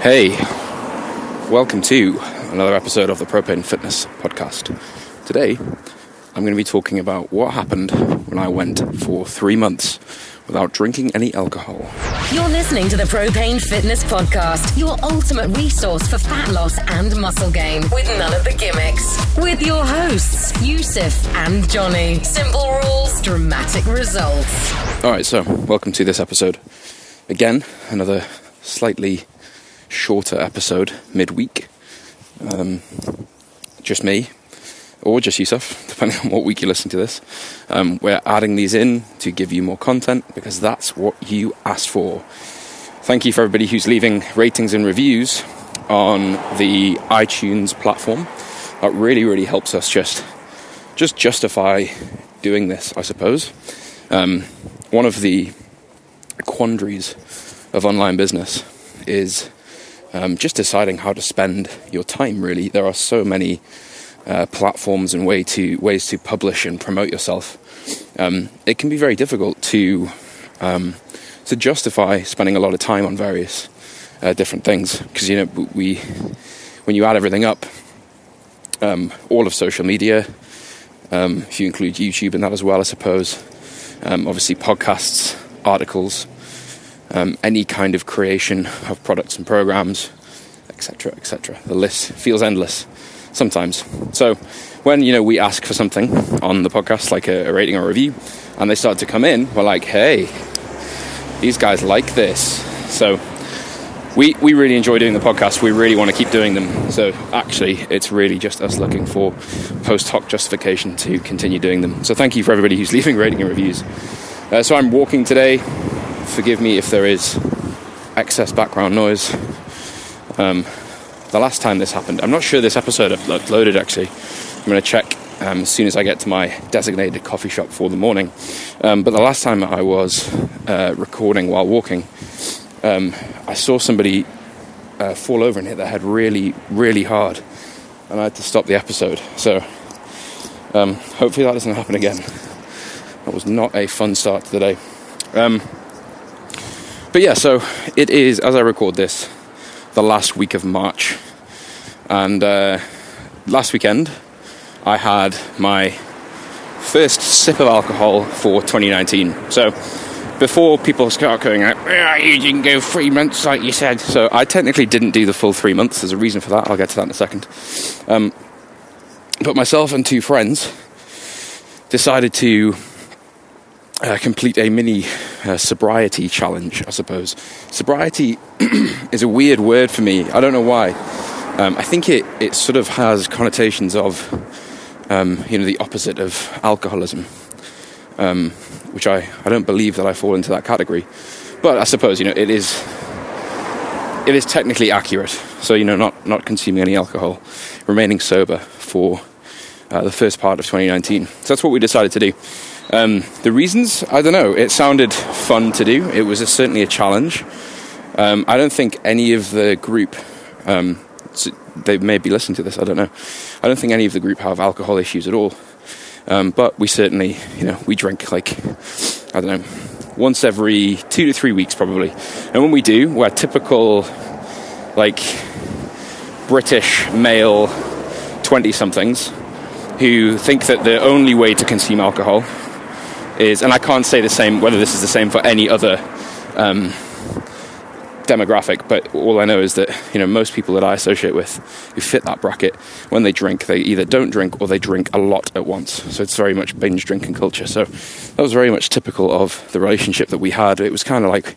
Hey, welcome to another episode of the Propane Fitness Podcast. Today, I'm going to be talking about what happened when I went for three months without drinking any alcohol. You're listening to the Propane Fitness Podcast, your ultimate resource for fat loss and muscle gain with none of the gimmicks. With your hosts, Yusuf and Johnny. Simple rules, dramatic results. All right, so welcome to this episode. Again, another slightly shorter episode midweek. Um, just me, or just Yusuf, depending on what week you listen to this. Um, we're adding these in to give you more content because that's what you asked for. Thank you for everybody who's leaving ratings and reviews on the iTunes platform. That really, really helps us just just justify doing this, I suppose. Um, one of the quandaries of online business is um, just deciding how to spend your time. Really, there are so many uh, platforms and way to ways to publish and promote yourself. Um, it can be very difficult to um, to justify spending a lot of time on various uh, different things because you know we when you add everything up, um, all of social media, um, if you include YouTube in that as well, I suppose. Um, obviously, podcasts, articles, um, any kind of creation of products and programs, etc., etc. The list feels endless sometimes. So when you know we ask for something on the podcast, like a, a rating or a review, and they start to come in, we're like, hey, these guys like this. So we we really enjoy doing the podcast. We really want to keep doing them. So actually, it's really just us looking for post hoc justification to continue doing them. So thank you for everybody who's leaving rating and reviews. Uh, so I'm walking today. Forgive me if there is excess background noise. Um, the last time this happened, I'm not sure this episode uploaded actually. I'm going to check um, as soon as I get to my designated coffee shop for the morning. Um, but the last time I was uh, recording while walking, um, I saw somebody uh, fall over and hit their head really, really hard, and I had to stop the episode. So um, hopefully that doesn't happen again. That was not a fun start to the day. But yeah, so it is as I record this, the last week of March, and uh, last weekend I had my first sip of alcohol for 2019. So before people start going out, "Ah, you didn't go three months like you said. So I technically didn't do the full three months. There's a reason for that. I'll get to that in a second. Um, but myself and two friends decided to uh, complete a mini uh, sobriety challenge, I suppose. Sobriety is a weird word for me. I don't know why. Um, I think it, it sort of has connotations of, um, you know, the opposite of alcoholism, um, which I, I don't believe that I fall into that category. But I suppose, you know, it is it is technically accurate. So, you know, not, not consuming any alcohol, remaining sober for uh, the first part of 2019. So that's what we decided to do. Um, the reasons, I don't know. It sounded fun to do. It was a, certainly a challenge. Um, I don't think any of the group, um, they may be listening to this, I don't know. I don't think any of the group have alcohol issues at all. Um, but we certainly, you know, we drink like, I don't know, once every two to three weeks probably. And when we do, we're typical, like, British male 20 somethings who think that the only way to consume alcohol is, and I can't say the same, whether this is the same for any other um, demographic, but all I know is that you know most people that I associate with who fit that bracket, when they drink, they either don't drink or they drink a lot at once. So it's very much binge drinking culture. So that was very much typical of the relationship that we had. It was kind of like,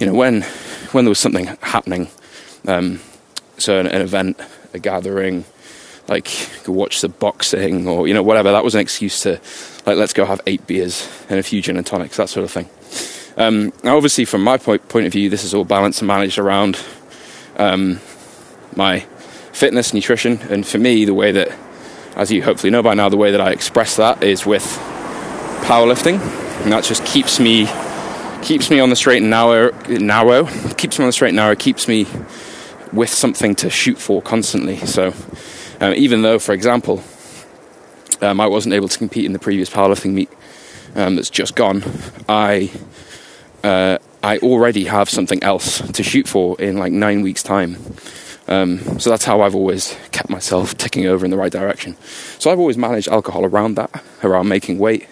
you know, when when there was something happening, um, so an, an event, a gathering, like go watch the boxing or you know whatever. That was an excuse to like let's go have eight beers and a few gin and tonics, that sort of thing. Um, now, obviously, from my point, point of view, this is all balanced and managed around um, my fitness, nutrition, and for me, the way that, as you hopefully know by now, the way that I express that is with powerlifting, and that just keeps me keeps me on the straight and narrow, narrow keeps me on the straight and narrow, keeps me with something to shoot for constantly. So, um, even though, for example, um, I wasn't able to compete in the previous powerlifting meet um, that's just gone, I uh, I already have something else to shoot for in like nine weeks' time. Um, so that's how I've always kept myself ticking over in the right direction. So I've always managed alcohol around that, around making weight,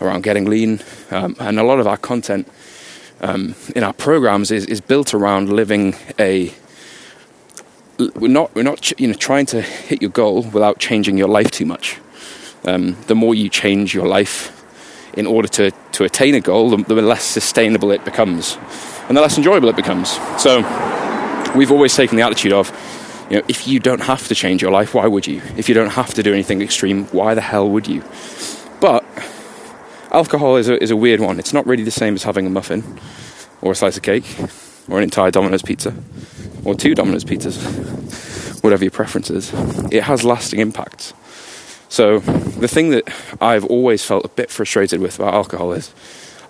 around getting lean, um, and a lot of our content um, in our programs is, is built around living a. We're not we're not you know trying to hit your goal without changing your life too much. Um, the more you change your life in order to to attain a goal, the, the less sustainable it becomes, and the less enjoyable it becomes. So we've always taken the attitude of, you know, if you don't have to change your life, why would you? If you don't have to do anything extreme, why the hell would you? But alcohol is a, is a weird one. It's not really the same as having a muffin, or a slice of cake, or an entire Domino's pizza, or two Domino's pizzas, whatever your preference is. It has lasting impacts. So the thing that I've always felt a bit frustrated with about alcohol is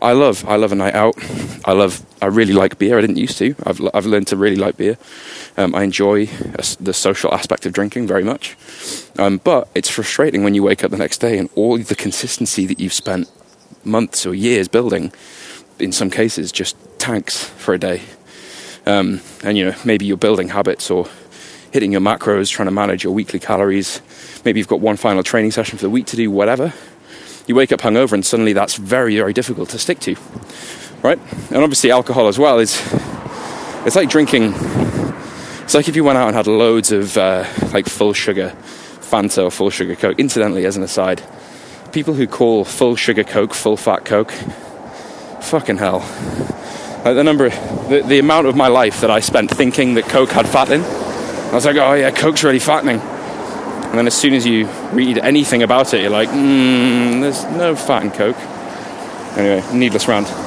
I love I love a night out. I love I really like beer. I didn't used to. I've I've learned to really like beer. Um, I enjoy the social aspect of drinking very much. Um, but it's frustrating when you wake up the next day and all the consistency that you've spent months or years building, in some cases, just tanks for a day. Um, and you know maybe you're building habits or hitting your macros, trying to manage your weekly calories. Maybe you've got one final training session for the week to do, whatever you wake up hungover and suddenly that's very, very difficult to stick to, right? And obviously, alcohol as well is it's like drinking. It's like if you went out and had loads of uh, like full sugar Fanta or full sugar Coke. Incidentally, as an aside, people who call full sugar Coke full fat Coke, fucking hell. Like the number, the, the amount of my life that I spent thinking that Coke had fat in, I was like, oh yeah, Coke's really fattening. And then as soon as you read anything about it, you're like, hmm, there's no fat in Coke. Anyway, needless rant.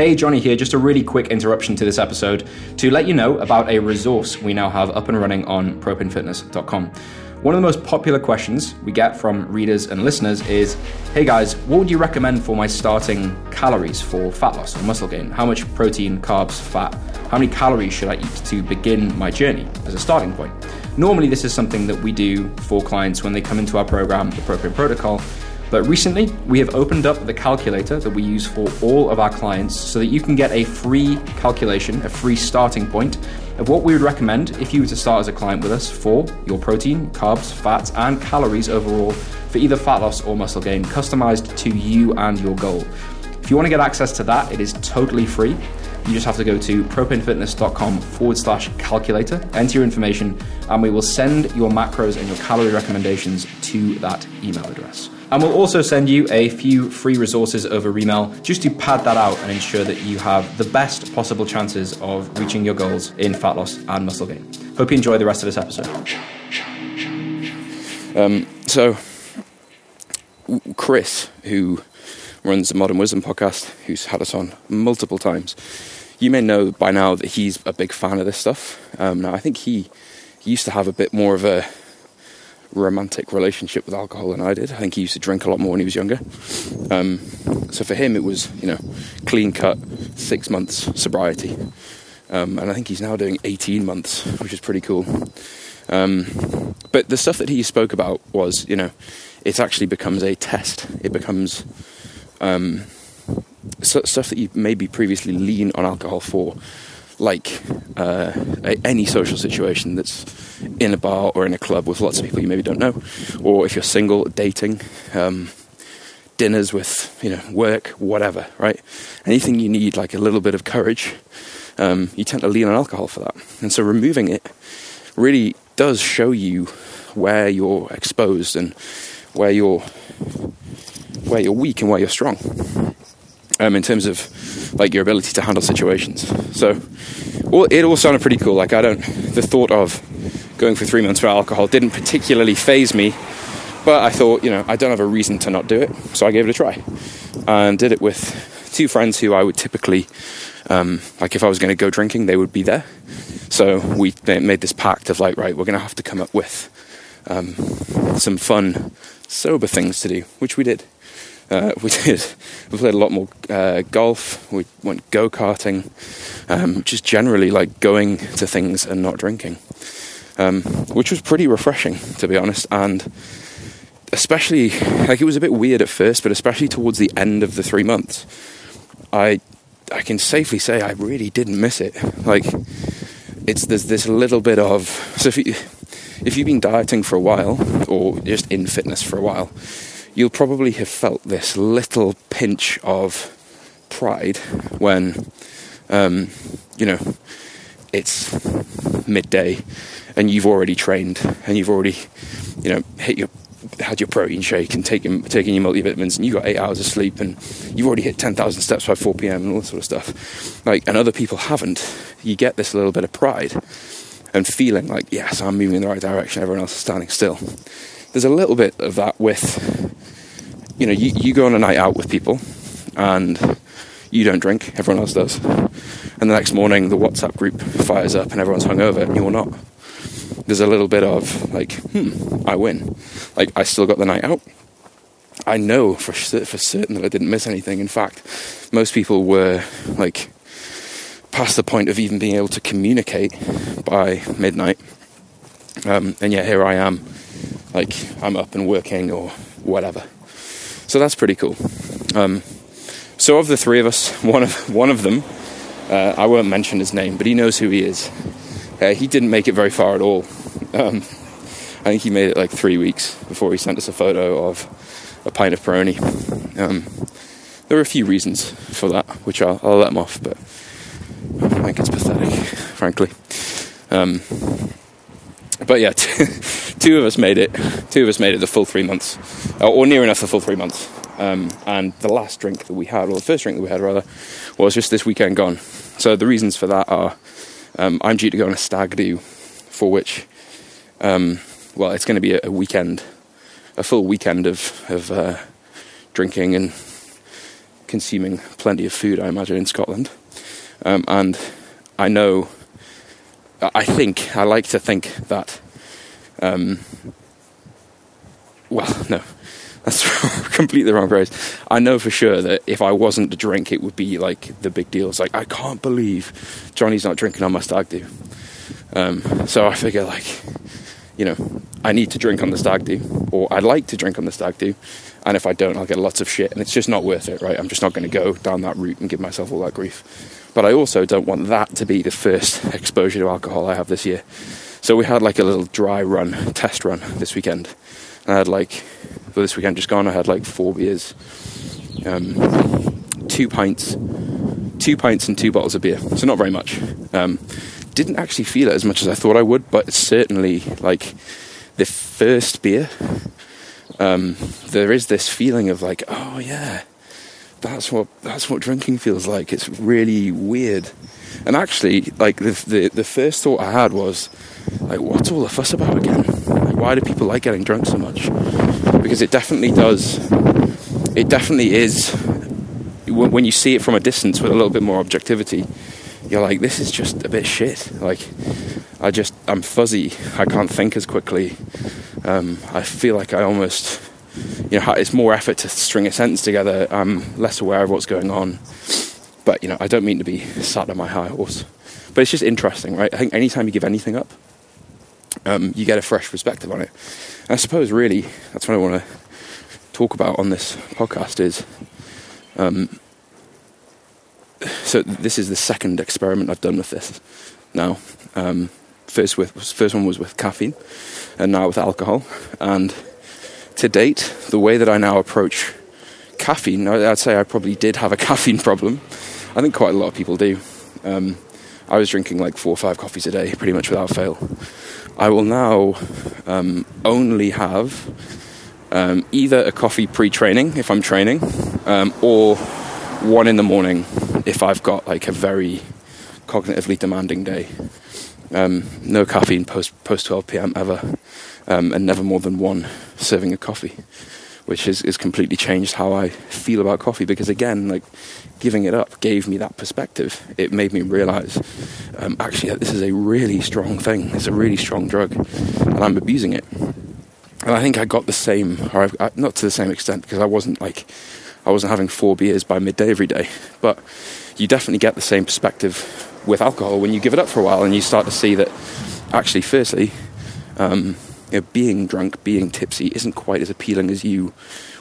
Hey, Johnny here. Just a really quick interruption to this episode to let you know about a resource we now have up and running on propanefitness.com. One of the most popular questions we get from readers and listeners is Hey guys, what would you recommend for my starting calories for fat loss or muscle gain? How much protein, carbs, fat? How many calories should I eat to begin my journey as a starting point? Normally, this is something that we do for clients when they come into our program, the Propane Protocol. But recently, we have opened up the calculator that we use for all of our clients so that you can get a free calculation, a free starting point of what we would recommend if you were to start as a client with us for your protein, carbs, fats, and calories overall for either fat loss or muscle gain, customized to you and your goal. If you want to get access to that, it is totally free. You just have to go to propanefitness.com forward slash calculator, enter your information, and we will send your macros and your calorie recommendations to that email address. And we'll also send you a few free resources over email just to pad that out and ensure that you have the best possible chances of reaching your goals in fat loss and muscle gain. Hope you enjoy the rest of this episode. Um, so, Chris, who runs the Modern Wisdom podcast, who's had us on multiple times, you may know by now that he's a big fan of this stuff. Um, now, I think he, he used to have a bit more of a romantic relationship with alcohol than I did. I think he used to drink a lot more when he was younger. Um, so for him, it was you know clean cut, six months sobriety, um, and I think he's now doing 18 months, which is pretty cool. Um, but the stuff that he spoke about was you know it actually becomes a test. It becomes um, stuff that you maybe previously lean on alcohol for like uh, any social situation that's in a bar or in a club with lots of people you maybe don't know, or if you're single, dating, um, dinners with you know work, whatever, right? Anything you need like a little bit of courage, um, you tend to lean on alcohol for that, and so removing it really does show you where you're exposed and where you're where you're weak and where you're strong um, in terms of like your ability to handle situations. So, well, it all sounded pretty cool. Like I don't, the thought of going for three months for alcohol didn't particularly phase me, but I thought, you know, I don't have a reason to not do it, so I gave it a try and did it with two friends who I would typically, um, like, if I was going to go drinking, they would be there. So we made this pact of like, right, we're going to have to come up with um, some fun, sober things to do, which we did. Uh, we did. We played a lot more uh, golf. We went go karting. Um, just generally like going to things and not drinking, um, which was pretty refreshing to be honest. And especially like it was a bit weird at first, but especially towards the end of the three months, I I can safely say I really didn't miss it. Like it's there's this little bit of so if you if you've been dieting for a while or just in fitness for a while, you'll probably have felt this little pinch of pride when um, you know it's midday and you've already trained and you've already you know hit your had your protein shake and taken taking your multivitamins and you got eight hours of sleep and you've already hit 10,000 steps by 4 p.m. and all that sort of stuff. Like and other people haven't. You get this little bit of pride and feeling like yes I'm moving in the right direction. Everyone else is standing still there's a little bit of that with you know you, you go on a night out with people and you don't drink everyone else does and the next morning the WhatsApp group fires up and everyone's hungover and you're not there's a little bit of like, hmm, I win. Like I still got the night out. I know for for certain that I didn't miss anything. In fact, most people were like past the point of even being able to communicate by midnight. Um, and yet here I am, like I'm up and working or whatever. So that's pretty cool. Um, so of the three of us, one of one of them, uh, I won't mention his name, but he knows who he is. Uh, he didn't make it very far at all. Um, I think he made it like three weeks before he sent us a photo of a pint of Peroni. Um, there are a few reasons for that, which I'll, I'll, let him off, but I think it's pathetic, frankly. Um, but yeah, two of us made it. Two of us made it the full three months, or near enough the full three months. Um, and the last drink that we had, or the first drink that we had rather, was just this weekend gone. So the reasons for that are um, I'm due to go on a stag do, for which, um, well, it's going to be a, a, weekend, a full weekend of of uh, drinking and consuming plenty of food. I imagine in Scotland, um, and I know, I think, I like to think that. Um, well, no, that's completely the wrong phrase. I know for sure that if I wasn't to drink, it would be like the big deal. It's like I can't believe Johnny's not drinking on my stag do. Um, so I figure like, you know, I need to drink on the stag do, or I'd like to drink on the stag do, and if I don't, I'll get lots of shit, and it's just not worth it, right? I'm just not going to go down that route and give myself all that grief. But I also don't want that to be the first exposure to alcohol I have this year. So we had like a little dry run, test run this weekend. And I had like for this weekend just gone, I had like four beers, um, two pints, two pints and two bottles of beer. So not very much. Um, didn't actually feel it as much as I thought I would, but certainly like the first beer, um, there is this feeling of like, oh yeah, that's what that's what drinking feels like. It's really weird. And actually, like the the, the first thought I had was, like, what's all the fuss about again? Like, why do people like getting drunk so much? because it definitely does. It definitely is. When you see it from a distance with a little bit more objectivity, you're like, this is just a bit shit. Like, I just, I'm fuzzy. I can't think as quickly. Um, I feel like I almost, you know, it's more effort to string a sentence together. I'm less aware of what's going on. But, you know, I don't mean to be sat on my high horse. But it's just interesting, right? I think anytime you give anything up, um, you get a fresh perspective on it. And I suppose really that's what I want to talk about on this podcast is. Um, so this is the second experiment I've done with this now. Um, first with first one was with caffeine, and now with alcohol. And to date, the way that I now approach caffeine, I'd say I probably did have a caffeine problem. I think quite a lot of people do. Um, I was drinking like four or five coffees a day, pretty much without fail. I will now um, only have um, either a coffee pre training if I'm training, um, or one in the morning if I've got like a very cognitively demanding day. Um, no caffeine post post 12 p.m. ever, um, and never more than one serving of coffee, which has, has completely changed how I feel about coffee. Because again, like giving it up gave me that perspective. It made me realize um, actually that this is a really strong thing. It's a really strong drug, and I'm abusing it. And I think I got the same, or I, not to the same extent, because I wasn't like I wasn't having four beers by midday every day. But you definitely get the same perspective with alcohol when you give it up for a while and you start to see that actually, firstly, um, you know, being drunk, being tipsy isn't quite as appealing as you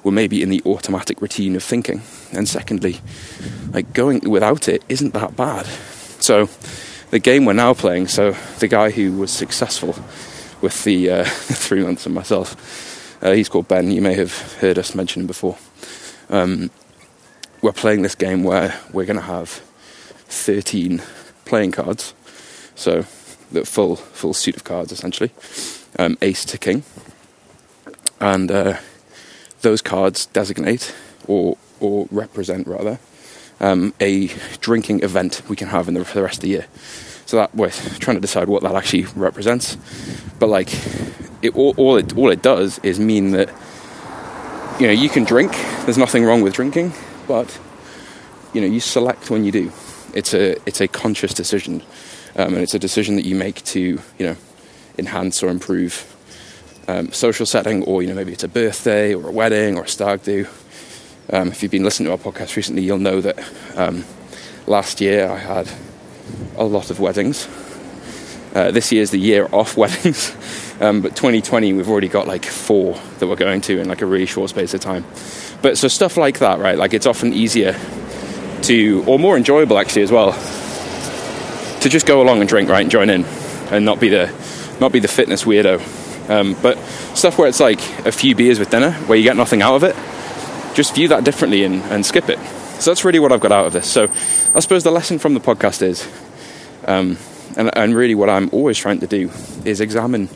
were maybe in the automatic routine of thinking. And secondly, like going without it isn't that bad. So the game we're now playing, so the guy who was successful with the uh, three months and myself, uh, he's called Ben. You may have heard us mention him before. Um, we're playing this game where we're going to have 13 playing cards. So the full full suit of cards essentially, um, ace to king, and uh, those cards designate or or represent rather um, a drinking event we can have in the, for the rest of the year. So that we're trying to decide what that actually represents, but like it all, all it all it does is mean that you know you can drink. There's nothing wrong with drinking, but you know you select when you do. It's a it's a conscious decision um, and it's a decision that you make to, you know, enhance or improve um, social setting, or you know, maybe it's a birthday or a wedding or a stag do. Um, if you've been listening to our podcast recently, you'll know that um, last year I had a lot of weddings. Uh, this year's the year off weddings, um, but 2020 we've already got like four that we're going to in like a really short space of time. But so stuff like that, right? Like it's often easier to, or more enjoyable actually as well, to just go along and drink, right, and join in, and not be the not be the fitness weirdo. Um, but stuff where it's like a few beers with dinner, where you get nothing out of it, just view that differently and, and skip it. So that's really what I've got out of this. So I suppose the lesson from the podcast is, um, and, and really what I'm always trying to do is examine,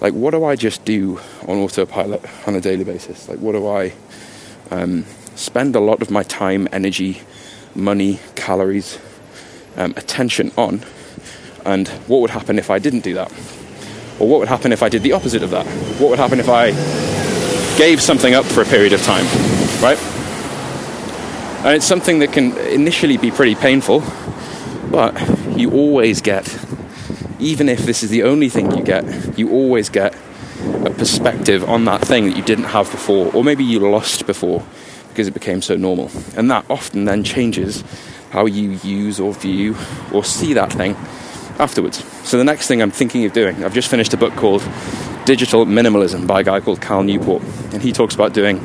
like, what do I just do on autopilot on a daily basis? Like, what do I um, spend a lot of my time, energy, money, calories, um, attention on, and what would happen if I didn't do that? Or what would happen if I did the opposite of that? What would happen if I gave something up for a period of time, right? And it's something that can initially be pretty painful, but you always get, even if this is the only thing you get, you always get a perspective on that thing that you didn't have before, or maybe you lost before because it became so normal. And that often then changes how you use or view or see that thing afterwards. So the next thing I'm thinking of doing, I've just finished a book called Digital Minimalism by a guy called Cal Newport, and he talks about doing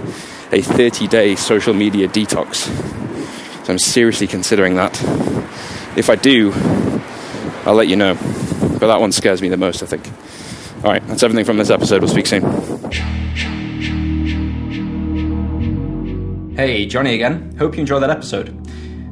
a 30 day social media detox. So I'm seriously considering that. If I do, I'll let you know. But that one scares me the most, I think. All right, that's everything from this episode. We'll speak soon. Hey, Johnny again. Hope you enjoyed that episode.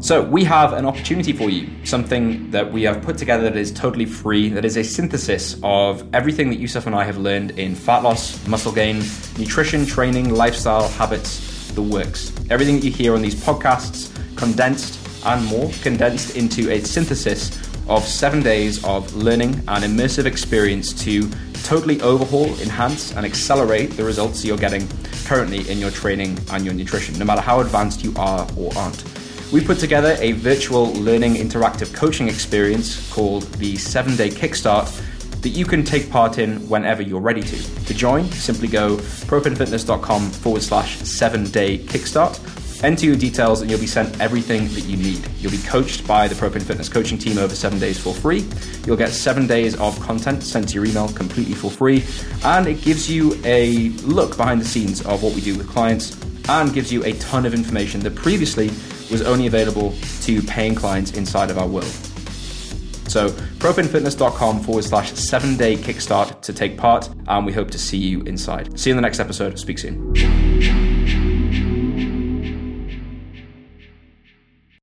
So, we have an opportunity for you, something that we have put together that is totally free, that is a synthesis of everything that Yusuf and I have learned in fat loss, muscle gain, nutrition, training, lifestyle, habits, the works. Everything that you hear on these podcasts, condensed and more, condensed into a synthesis of seven days of learning and immersive experience to totally overhaul, enhance, and accelerate the results you're getting currently in your training and your nutrition, no matter how advanced you are or aren't. We put together a virtual learning interactive coaching experience called the 7 Day Kickstart that you can take part in whenever you're ready to. To join, simply go propanefitness.com forward slash 7 Day Kickstart. Enter your details and you'll be sent everything that you need. You'll be coached by the Propane Fitness coaching team over seven days for free. You'll get seven days of content sent to your email completely for free. And it gives you a look behind the scenes of what we do with clients and gives you a ton of information that previously was only available to paying clients inside of our world. So, propanefitness.com forward slash seven day kickstart to take part, and we hope to see you inside. See you in the next episode. Speak soon.